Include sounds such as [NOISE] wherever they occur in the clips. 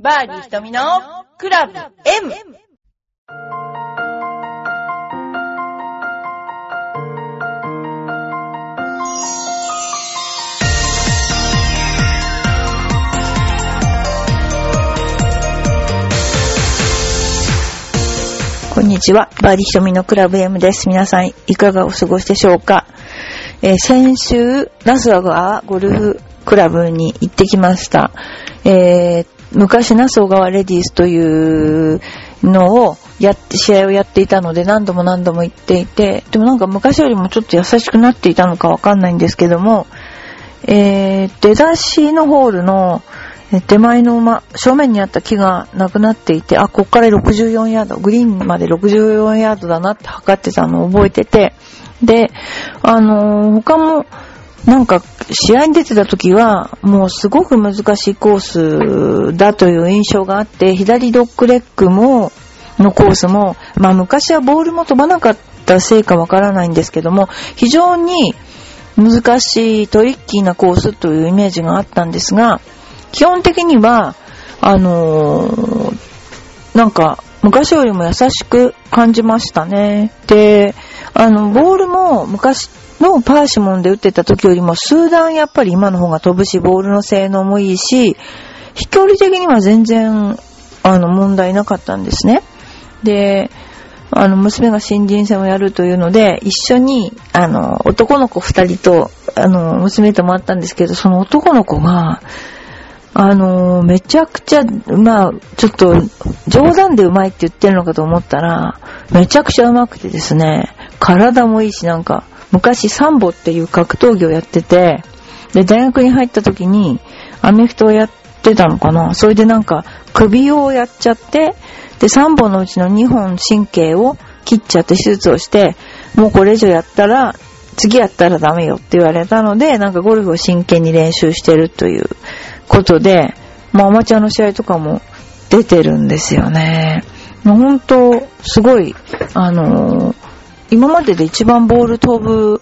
バーディー瞳のクラブ M! こんにちは。バーディー瞳のクラブ M です。皆さん、いかがお過ごしでしょうか、えー先週、ナスワ川ゴルフクラブに行ってきました。えー昔ナスオ川レディースというのをやって、試合をやっていたので何度も何度も行っていて、でもなんか昔よりもちょっと優しくなっていたのかわかんないんですけども、えー出だしのホールの手前の馬、正面にあった木がなくなっていて、あ、こっから64ヤード、グリーンまで64ヤードだなって測ってたのを覚えてて、で、あのー他も、なんか、試合に出てた時は、もうすごく難しいコースだという印象があって、左ドッグレッグも、のコースも、まあ昔はボールも飛ばなかったせいかわからないんですけども、非常に難しいトリッキーなコースというイメージがあったんですが、基本的には、あのーなんか、昔よりも優しく感じましたね。で、あの、ボールも昔のパーシモンで打ってた時よりも数段やっぱり今の方が飛ぶし、ボールの性能もいいし、飛距離的には全然、あの、問題なかったんですね。で、あの、娘が新人戦をやるというので、一緒に、あの、男の子二人と、あの、娘と回ったんですけど、その男の子が、あのめちゃくちゃ、まあ、ちょっと、冗談でうまいって言ってるのかと思ったら、めちゃくちゃうまくてですね、体もいいし、なんか、昔サンボっていう格闘技をやってて、で、大学に入った時に、アメフトをやってたのかなそれでなんか、首をやっちゃって、で、3本のうちの2本神経を切っちゃって手術をして、もうこれ以上やったら、次やったらダメよって言われたので、なんかゴルフを真剣に練習してるということで、まあアマチュアの試合とかも出てるんですよね。もう本当、すごい、あのー今までで一番ボール飛ぶ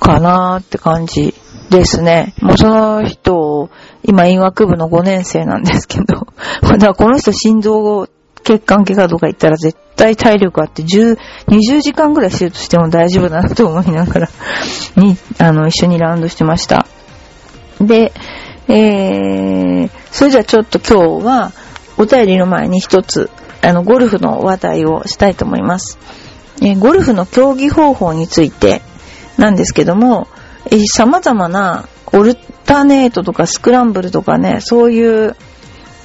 かなーって感じですね。もうその人、今医学部の5年生なんですけど、だからこの人心臓血管系かどうか言ったら絶対体力あって10、20時間ぐらい手術しても大丈夫だなと思いながら、[LAUGHS] に、あの、一緒にラウンドしてました。で、えー、それじゃあちょっと今日は、お便りの前に一つ、あの、ゴルフの話題をしたいと思います。えゴルフの競技方法についてなんですけども、え様々なオルタネートとかスクランブルとかね、そういう、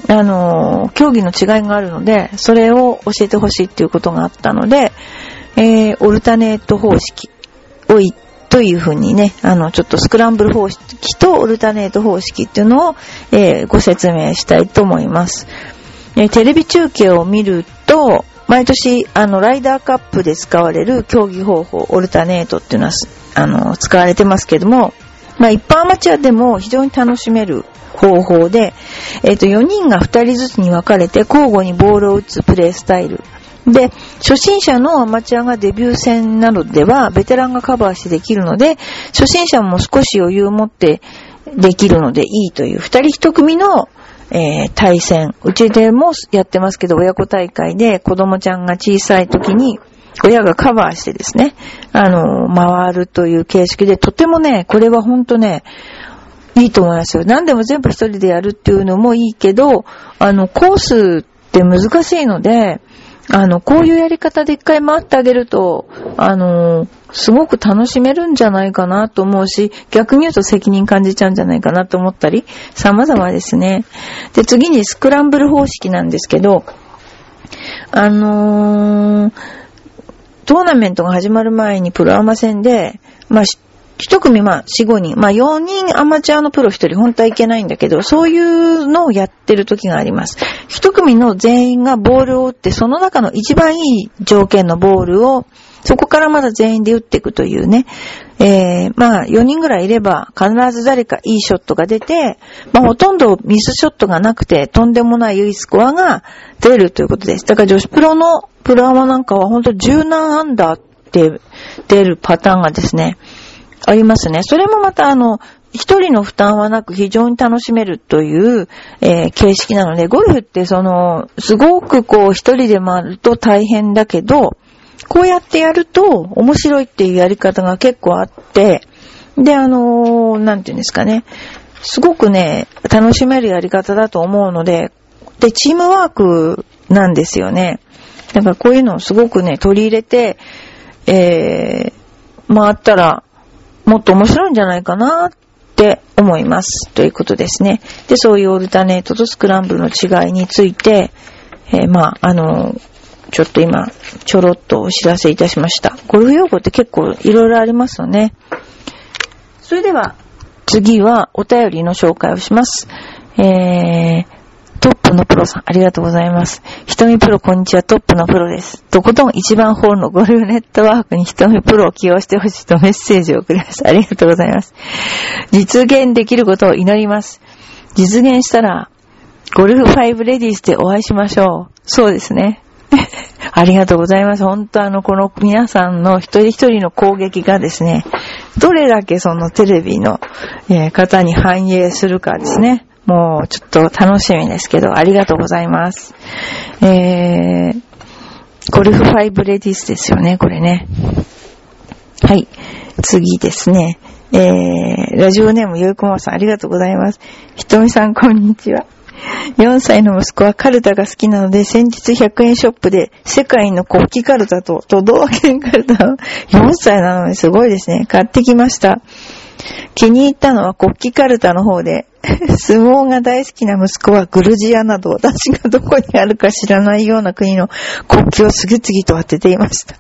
あのー競技の違いがあるので、それを教えてほしいっていうことがあったので、えーオルタネート方式をいというふうにね、あの、ちょっとスクランブル方式とオルタネート方式っていうのを、えーご説明したいと思います。えテレビ中継を見ると、毎年、あの、ライダーカップで使われる競技方法、オルタネートっていうのは、あの、使われてますけども、まあ、一般アマチュアでも非常に楽しめる方法で、えっ、と、4人が2人ずつに分かれて交互にボールを打つプレースタイル。で、初心者のアマチュアがデビュー戦などでは、ベテランがカバーしてできるので、初心者も少し余裕を持ってできるのでいいという、2人1組のえー対戦。うちでもやってますけど、親子大会で子供ちゃんが小さい時に、親がカバーしてですね、あの、回るという形式で、とてもね、これはほんとね、いいと思いますよ。何でも全部一人でやるっていうのもいいけど、あの、コースって難しいので、あの、こういうやり方で一回回ってあげると、あの、すごく楽しめるんじゃないかなと思うし、逆に言うと責任感じちゃうんじゃないかなと思ったり、様々ですね。で、次にスクランブル方式なんですけど、あのートーナメントが始まる前にプロアマ戦で、まあ、一組まあ、四五人、まあ、四人アマチュアのプロ一人、本当はいけないんだけど、そういうのをやってる時があります。一組の全員がボールを打って、その中の一番いい条件のボールを、そこからまだ全員で打っていくというね。えー、まあ、4人ぐらいいれば、必ず誰かいいショットが出て、まあ、ほとんどミスショットがなくて、とんでもない良いスコアが出るということです。だから女子プロのプロアマなんかは、本当十何アンダーって出るパターンがですね、ありますね。それもまたあの、一人の負担はなく非常に楽しめるという、えー形式なので、ゴルフってその、すごくこう一人で回ると大変だけど、こうやってやると面白いっていうやり方が結構あって、で、あのーなんていうんですかね、すごくね、楽しめるやり方だと思うので、で、チームワークなんですよね。だからこういうのをすごくね、取り入れて、えー、回ったら、もっと面白いんじゃないかなって思います。ということですね。で、そういうオルタネートとスクランブルの違いについて、えーまあ、あの、ちょっと今、ちょろっとお知らせいたしました。ゴルフ用語って結構いろいろありますよね。それでは、次はお便りの紹介をします。えー、トップのプロさん、ありがとうございます。ひとみプロ、こんにちは、トップのプロです。とことん一番ホールのゴルフネットワークにひとみプロを起用してほしいとメッセージを送りました。ありがとうございます。実現できることを祈ります。実現したら、ゴルフ5レディースでお会いしましょう。そうですね。[LAUGHS] ありがとうございます。本当あの、この皆さんの一人一人の攻撃がですね、どれだけそのテレビの、え方に反映するかですね。もうちょっと楽しみですけど、ありがとうございます。えー、ゴルフ5レディスですよね、これね。はい。次ですね。えー、ラジオネームよいこまさん、ありがとうございます。ひとみさん、こんにちは。4歳の息子はカルタが好きなので、先日100円ショップで世界の国旗カルタと都道府県カルタを [LAUGHS] 4歳なのにすごいですね。買ってきました。気に入ったのは国旗カルタの方で、[LAUGHS] 相撲が大好きな息子はグルジアなど私がどこにあるか知らないような国の国旗を次々と当てていました。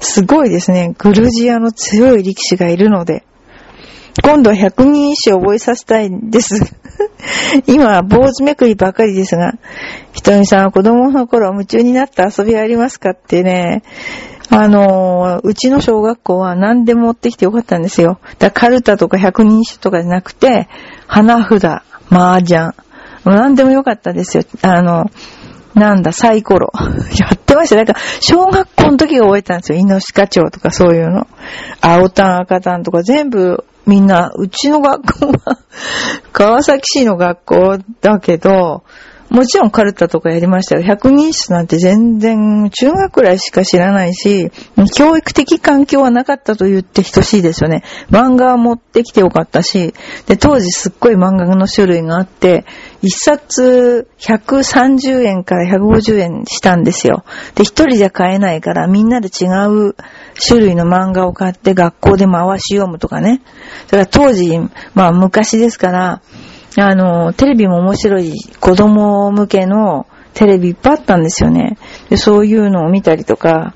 すごいですね。グルジアの強い力士がいるので、今度は百人一首覚えさせたいんです。[LAUGHS] 今は坊主めくりばかりですが、ひとみさんは子供の頃夢中になった遊びありますかってね、あのーうちの小学校は何でも持ってきてよかったんですよ。だからカルタとか百人一首とかじゃなくて、花札、麻雀、何でもよかったですよ。あの、なんだ、サイコロ。[LAUGHS] やってました。だか、小学校の時が覚えたんですよ。イノシカチョウとかそういうの。青タン、赤タンとか全部、みんな、うちの学校は、川崎市の学校だけど、もちろんカルタとかやりましたよ。百人一首なんて全然中学くらいしか知らないし、教育的環境はなかったと言って等しいですよね。漫画は持ってきてよかったし、で、当時すっごい漫画の種類があって、一冊130円から150円したんですよ。で、一人じゃ買えないからみんなで違う種類の漫画を買って学校で回し読むとかね。だから当時、まあ昔ですから、あの、テレビも面白い子供向けのテレビいっぱいあったんですよね。で、そういうのを見たりとか、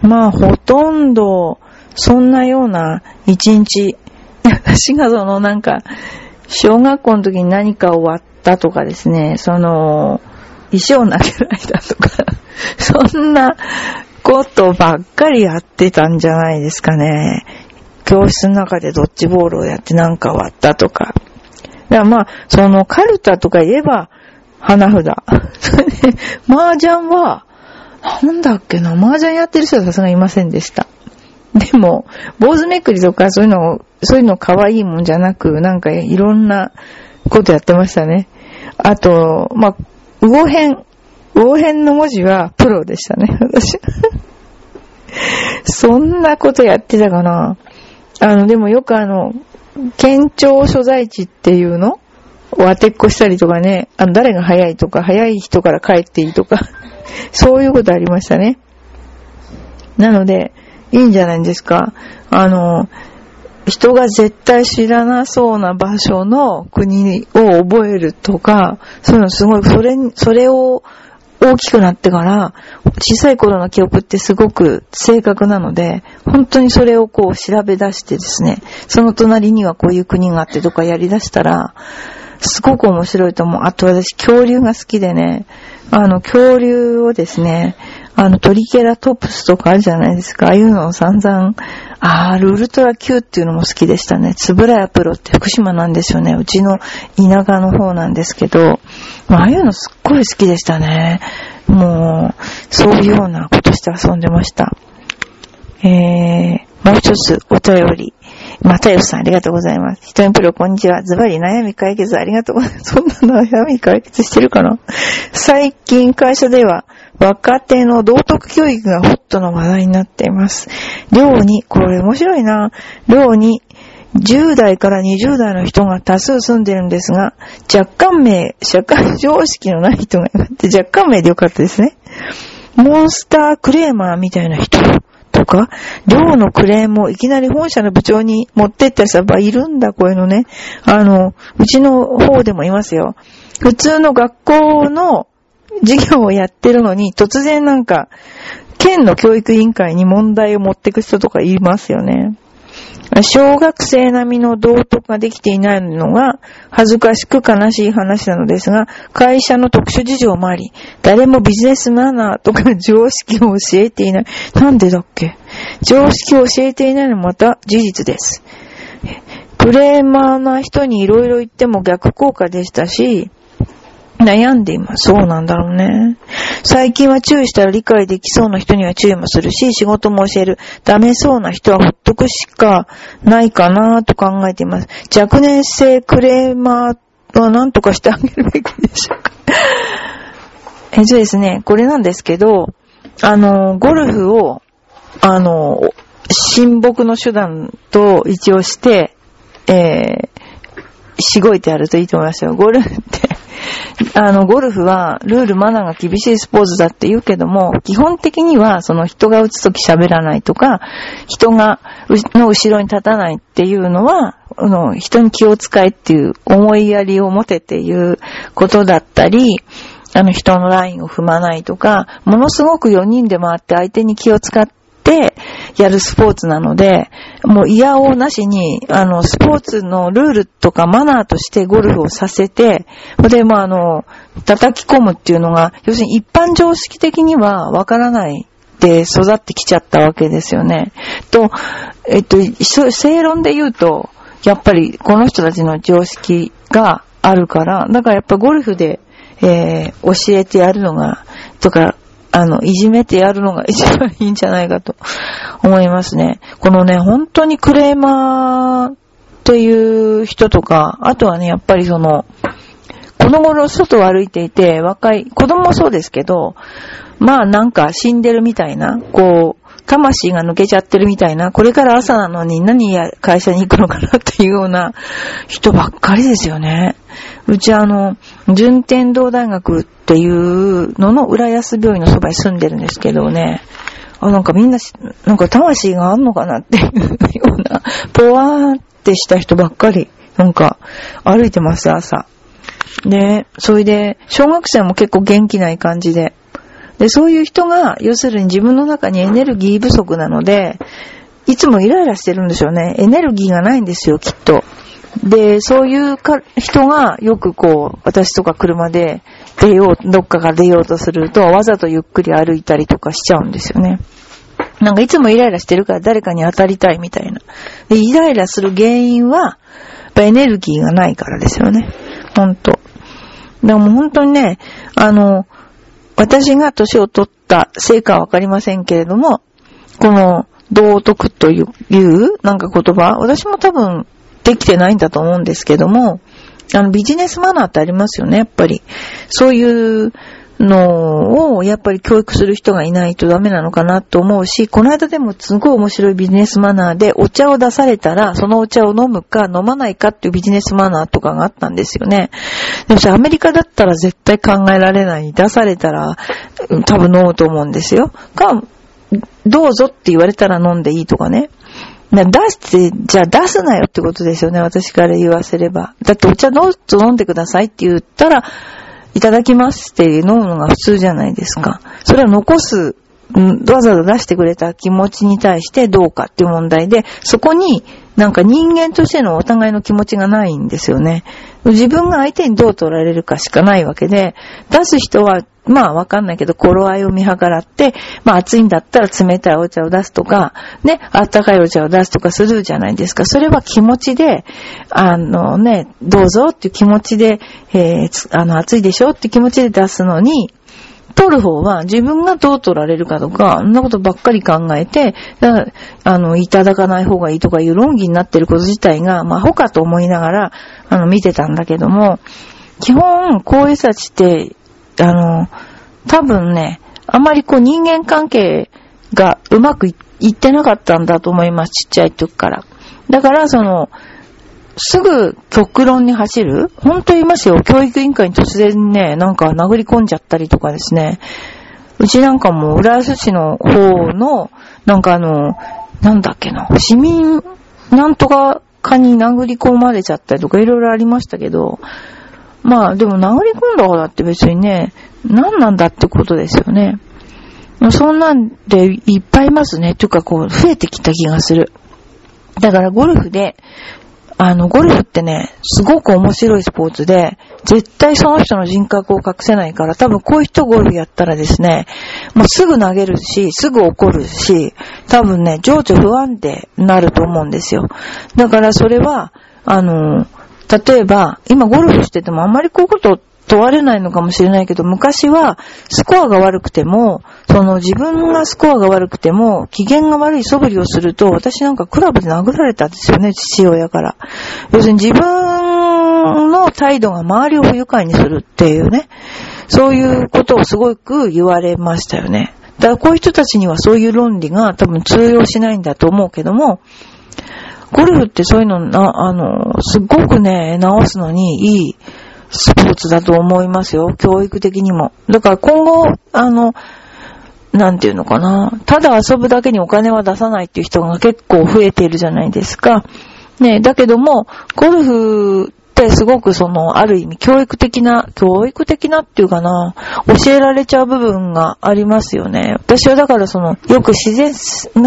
まあほとんど、そんなような一日、私がそのなんか、小学校の時に何かを割ったとかですね、その、石を投げられたとか、[LAUGHS] そんなことばっかりやってたんじゃないですかね。教室の中でドッジボールをやってなんか割ったとか。だからまあ、そのカルタとか言えば、花札。それで、麻雀は、なんだっけな、麻雀やってる人はさすがにいませんでした。でも、坊主めくりとかそういうの、そういうの可愛いもんじゃなく、なんかいろんなことやってましたね。あと、まあ、魚編。魚編の文字はプロでしたね、私。[LAUGHS] そんなことやってたかな。あの、でもよくあの、県庁所在地っていうの？を当てっこしたりとかね、あの、誰が早いとか、早い人から帰っていいとか、[LAUGHS] そういうことありましたね。なので、いいんじゃないですか。あの、人が絶対知らなそうな場所の国を覚えるとか、そういうのすごい、それ、それを大きくなってから、小さい頃の記憶ってすごく正確なので、本当にそれをこう調べ出してですね、その隣にはこういう国があってとかやり出したら、すごく面白いと思う。あと私、恐竜が好きでね、あの、恐竜をですね、あの、トリケラトプスとかあるじゃないですか。ああいうのを散々、あー、ウルトラ Q っていうのも好きでしたね。つぶらやプロって福島なんですよね。うちの田舎の方なんですけど、ああいうのすっごい好きでしたね。もう、そういうようなことして遊んでました。えー、もう一つお便り。またよさん、ありがとうございます。ひとみプロ、こんにちは。ズバリ悩み解決ありがとうございます。[LAUGHS] そんな悩み解決してるかな？最近会社では、若手の道徳教育がホットの話題になっています。寮に、これ面白いな。寮に10代から20代の人が多数住んでるんですが、若干名、社会常識のない人がいます。若干名でよかったですね。モンスタークレーマーみたいな人とか、寮のクレームをいきなり本社の部長に持ってった人はいるんだ、こういうのね。あの、うちの方でもいますよ。普通の学校の授業をやってるのに、突然なんか、県の教育委員会に問題を持ってく人とかいますよね。小学生並みの道徳ができていないのが恥ずかしく悲しい話なのですが、会社の特殊事情もあり、誰もビジネスマナーとか常識を教えていない。なんでだっけ？常識を教えていないのもまた事実です。クレーマーな人に色々言っても逆効果でしたし、悩んでいます。そうなんだろうね。最近は注意したら理解できそうな人には注意もするし、仕事も教える。ダメそうな人はほっとくしかないかなと考えています。若年性クレーマーは何とかしてあげるべきでしょうか。[LAUGHS] えっとですね、これなんですけど、あの、ゴルフを、あの、親睦の手段と一応して、えー、しごいてやるといいと思いますよ。ゴルフってあの、ゴルフはルールマナーが厳しいスポーツだって言うけども、基本的にはその人が打つとき喋らないとか、人が、の後ろに立たないっていうのは、あの、人に気を使えっていう思いやりを持てっていうことだったり、あの人のラインを踏まないとか、ものすごく4人で回って相手に気を使っててやるスポーツなので、もう嫌をなしに、あの、スポーツのルールとかマナーとしてゴルフをさせて、で、まあ、あの、叩き込むっていうのが、要するに一般常識的にはわからないで育ってきちゃったわけですよね。と、えっと、正論で言うと、やっぱりこの人たちの常識があるから、だからやっぱゴルフで、えー、教えてやるのが、とか、あの、いじめてやるのが一番いいんじゃないかと思いますね。このね、本当にクレーマーっていう人とか、あとはね、やっぱりその、この頃外を歩いていて、若い、子供もそうですけど、まあなんか死んでるみたいな、こう、魂が抜けちゃってるみたいな、これから朝なのに何や会社に行くのかなっていうような人ばっかりですよね。うちあの、順天堂大学っていうのの浦安病院のそばに住んでるんですけどね、あ、なんかみんな、なんか魂があんのかなっていうような、ぽわーってした人ばっかり、なんか歩いてます、朝。で、それで、小学生も結構元気ない感じで。で、そういう人が、要するに自分の中にエネルギー不足なので、いつもイライラしてるんでしょうね。エネルギーがないんですよ、きっと。で、そういうか人がよくこう、私とか車で出よう、どっかから出ようとすると、わざとゆっくり歩いたりとかしちゃうんですよね。なんかいつもイライラしてるから誰かに当たりたいみたいな。で、イライラする原因は、エネルギーがないからですよね。ほんと。でも本当にね、あの、私が年を取ったせいかはわかりませんけれども、この道徳という、なんか言葉、私も多分できてないんだと思うんですけども、あのビジネスマナーってありますよね、やっぱり。そういうのを、やっぱり教育する人がいないとダメなのかなと思うし、この間でもすごい面白いビジネスマナーで、お茶を出されたら、そのお茶を飲むか飲まないかっていうビジネスマナーとかがあったんですよね。でもさ、アメリカだったら絶対考えられない。出されたら、多分飲むと思うんですよ。か、どうぞって言われたら飲んでいいとかね。出して、じゃあ出すなよってことですよね、私から言わせれば。だってお茶どうぞ飲んでくださいって言ったら、いただきますって飲むのが普通じゃないですか。それは残す、わざわざ出してくれた気持ちに対してどうかっていう問題で、そこになんか人間としてのお互いの気持ちがないんですよね。自分が相手にどう取られるかしかないわけで、出す人はまあわかんないけど、頃合いを見計らって、まあ暑いんだったら冷たいお茶を出すとか、ね、あったかいお茶を出すとかするじゃないですか。それは気持ちで、あのね、どうぞっていう気持ちで、えー、あの暑いでしょって気持ちで出すのに、取る方は自分がどう取られるかとか、そんなことばっかり考えて、あの、いただかない方がいいとかいう論議になってること自体が、まあ、ほかと思いながら、あの、見てたんだけども、基本、こういう人たちって、あの、多分ね、あまりこう人間関係がうまくいってなかったんだと思います、ちっちゃい時から。だから、その、すぐ極論に走る本当言いますよ。教育委員会に突然ね、なんか殴り込んじゃったりとかですね。うちなんかも浦安市の方の、なんかあの、なんだっけな、市民なんとか課に殴り込まれちゃったりとかいろいろありましたけど、まあでも殴り込んだ方だって別にね、何なんだってことですよね。そんなんでいっぱいいますね。というかこう、増えてきた気がする。だからゴルフで、あの、ゴルフってね、すごく面白いスポーツで、絶対その人の人格を隠せないから、多分こういう人ゴルフやったらですね、もうすぐ投げるし、すぐ怒るし、多分ね、情緒不安定になると思うんですよ。だからそれは、あの、例えば、今ゴルフしててもあんまりこういうこと問われないのかもしれないけど、昔はスコアが悪くても、その自分がスコアが悪くても、機嫌が悪い素振りをすると、私なんかクラブで殴られたんですよね、父親から。要するに自分の態度が周りを不愉快にするっていうね、そういうことをすごく言われましたよね。だからこういう人たちにはそういう論理が多分通用しないんだと思うけども、ゴルフってそういうのな、あの、すっごくね、直すのにいいスポーツだと思いますよ。教育的にも。だから今後、あの、なんていうのかな。ただ遊ぶだけにお金は出さないっていう人が結構増えているじゃないですか。ねだけども、ゴルフってすごくその、ある意味教育的な、教育的なっていうかな、教えられちゃう部分がありますよね。私はだからその、よく自然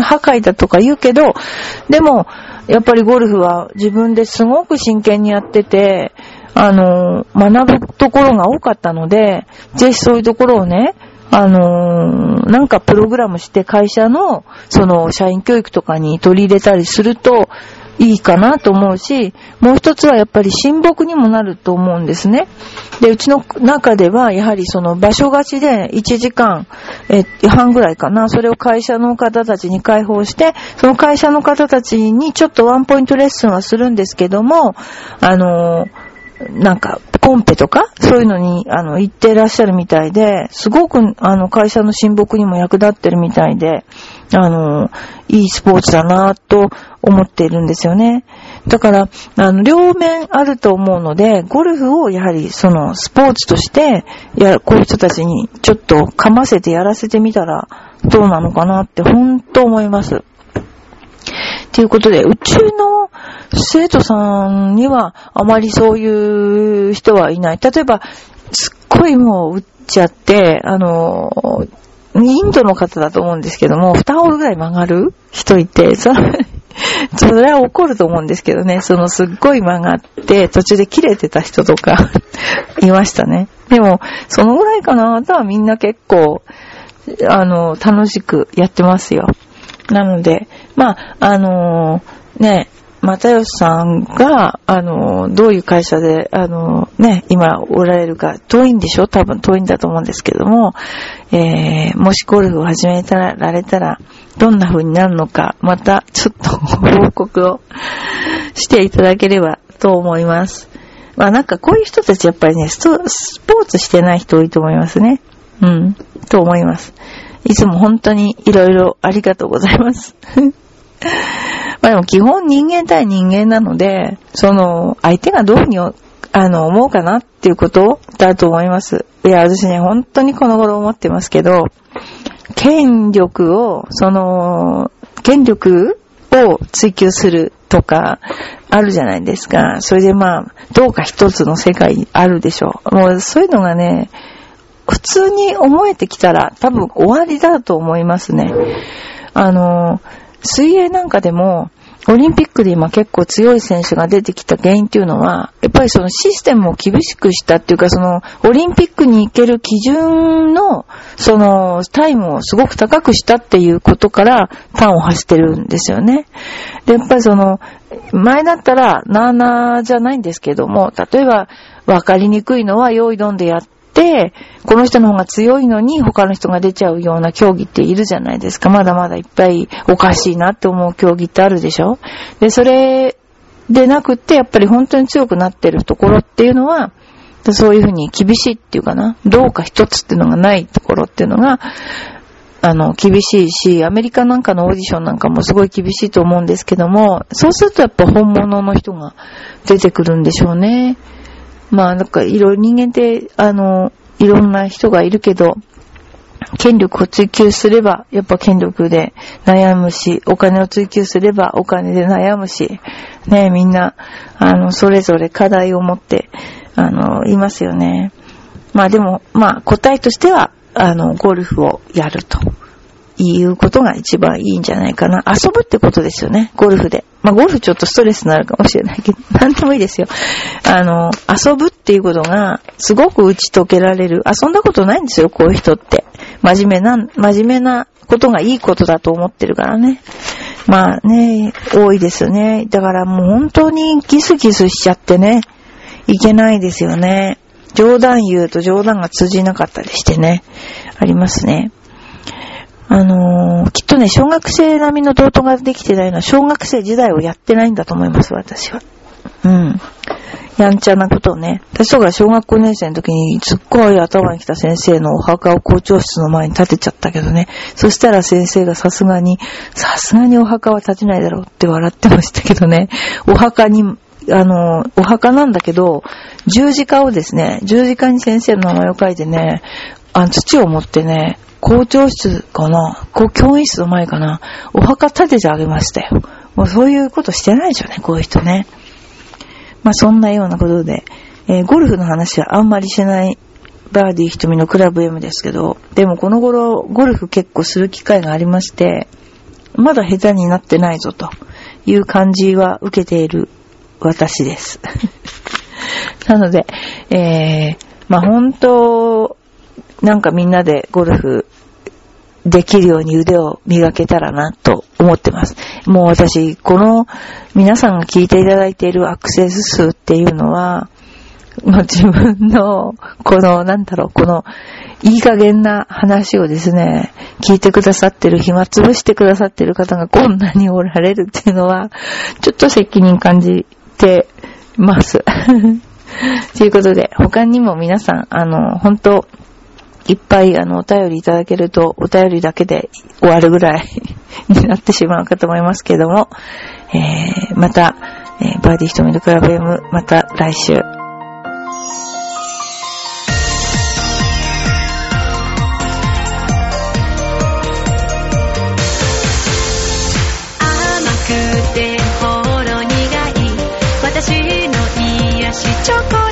破壊だとか言うけど、でも、やっぱりゴルフは自分ですごく真剣にやってて、あの、学ぶところが多かったので、ぜひそういうところをね、あの、なんかプログラムして会社の、その、社員教育とかに取り入れたりすると、いいかなと思うし、もう一つはやっぱり親睦にもなると思うんですね。で、うちの中では、やはりその場所貸しで1時間、え、半ぐらいかな、それを会社の方たちに開放して、その会社の方たちにちょっとワンポイントレッスンはするんですけども、あのなんか、コンペとか、そういうのに、あの、行ってらっしゃるみたいで、すごく、あの、会社の親睦にも役立ってるみたいで、あの、いいスポーツだなと思っているんですよね。だから、あの、両面あると思うので、ゴルフをやはり、その、スポーツとして、や、こういう人たちにちょっとかませてやらせてみたら、どうなのかなって、ほんと思います。ということで、うちの生徒さんにはあまりそういう人はいない。例えば、すっごいもう打っちゃって、あの、インドの方だと思うんですけども、2ホールぐらい曲がる？人いて、それ、[LAUGHS] それは怒ると思うんですけどね、そのすっごい曲がって、途中で切れてた人とか [LAUGHS] いましたね。でも、そのぐらいかな。あとはみんな結構、あの、楽しくやってますよ。なので、まあ、あのー、ね、又吉さんが、あの、どういう会社で、あの、ね、今おられるか、遠いんでしょ？多分遠いんだと思うんですけども、えー、もしゴルフを始めたら、られたら、どんな風になるのか、また、ちょっと報告をしていただければと思います。まあなんかこういう人たちやっぱりね、スポーツしてない人多いと思いますね。うん、と思います。いつも本当にいろいろありがとうございます。まあでも基本人間対人間なので、その、相手がどういうふうに、あの、思うかなっていうことだと思います。いや、私ね、本当にこの頃思ってますけど、権力を、その、権力を追求するとか、あるじゃないですか。それでまあ、どうか一つの世界あるでしょう。もうそういうのがね、普通に思えてきたら多分終わりだと思いますね。あの、水泳なんかでも、オリンピックで今結構強い選手が出てきた原因っていうのは、やっぱりそのシステムを厳しくしたっていうか、そのオリンピックに行ける基準の、そのタイムをすごく高くしたっていうことからパンを走ってるんですよね。で、やっぱりその、前だったらなーなーじゃないんですけども、例えば分かりにくいのは用意どんでやって、この人の方が強いのに他の人が出ちゃうような競技っているじゃないですか。まだまだいっぱいおかしいなって思う競技ってあるでしょで、それでなくって、やっぱり本当に強くなってるところっていうのは、そういうふうに厳しいっていうかな、どうか一つっていうのがないところっていうのが、あの、厳しいし、アメリカなんかのオーディションなんかもすごい厳しいと思うんですけども、そうするとやっぱ本物の人が出てくるんでしょうね。まあ、なんかいろいろ人間って、あの、いろんな人がいるけど、権力を追求すれば、やっぱ権力で悩むし、お金を追求すればお金で悩むし、ね、みんな、あの、それぞれ課題を持って、あの、いますよね。まあでも、まあ答えとしては、あの、ゴルフをやるということが一番いいんじゃないかな。遊ぶってことですよね、ゴルフで。まあ、ゴルフちょっとストレスになるかもしれないけど、[LAUGHS] なんでもいいですよ。あの、遊ぶっていうことが、すごく打ち解けられる。遊んだことないんですよ、こういう人って。真面目な、真面目なことがいいことだと思ってるからね。まあね、多いですね。だからもう本当にギスギスしちゃってね、いけないですよね。冗談言うと冗談が通じなかったりしてね、ありますね。あのー、きっとね、小学生並みの道徳ができてないのは小学生時代をやってないんだと思います、私は。うん。やんちゃなことをね。私とか小学校年生の時にすっごい頭に来た先生のお墓を校長室の前に建てちゃったけどね。そしたら先生がさすがに、さすがにお墓は建てないだろうって笑ってましたけどね。お墓にあの、お墓なんだけど、十字架をですね、十字架に先生の名前を書いてね、あの、土を持ってね、校長室かな？教員室の前かな？お墓建ててあげましたよ。もうそういうことしてないでしょうね、こういう人ね。まあそんなようなことで、えー、ゴルフの話はあんまりしないバーディー瞳のクラブ M ですけど、でもこの頃ゴルフ結構する機会がありまして、まだ下手になってないぞという感じは受けている私です。[LAUGHS] なので、えー、まあ本当、なんかみんなでゴルフできるように腕を磨けたらなと思ってます。もう私、この皆さんが聞いていただいているアクセス数っていうのは、もう自分の、この、なんだろう、この、いい加減な話をですね、聞いてくださってる、暇つぶしてくださってる方がこんなにおられるっていうのは、ちょっと責任感じてます。[LAUGHS] ということで、他にも皆さん、あの、本当いっぱいあの、お便りいただけると、お便りだけで終わるぐらい [LAUGHS] になってしまうかと思いますけども、えー、また、えー、バーディーひとみのクラブ M、また来週。私の癒しチョコ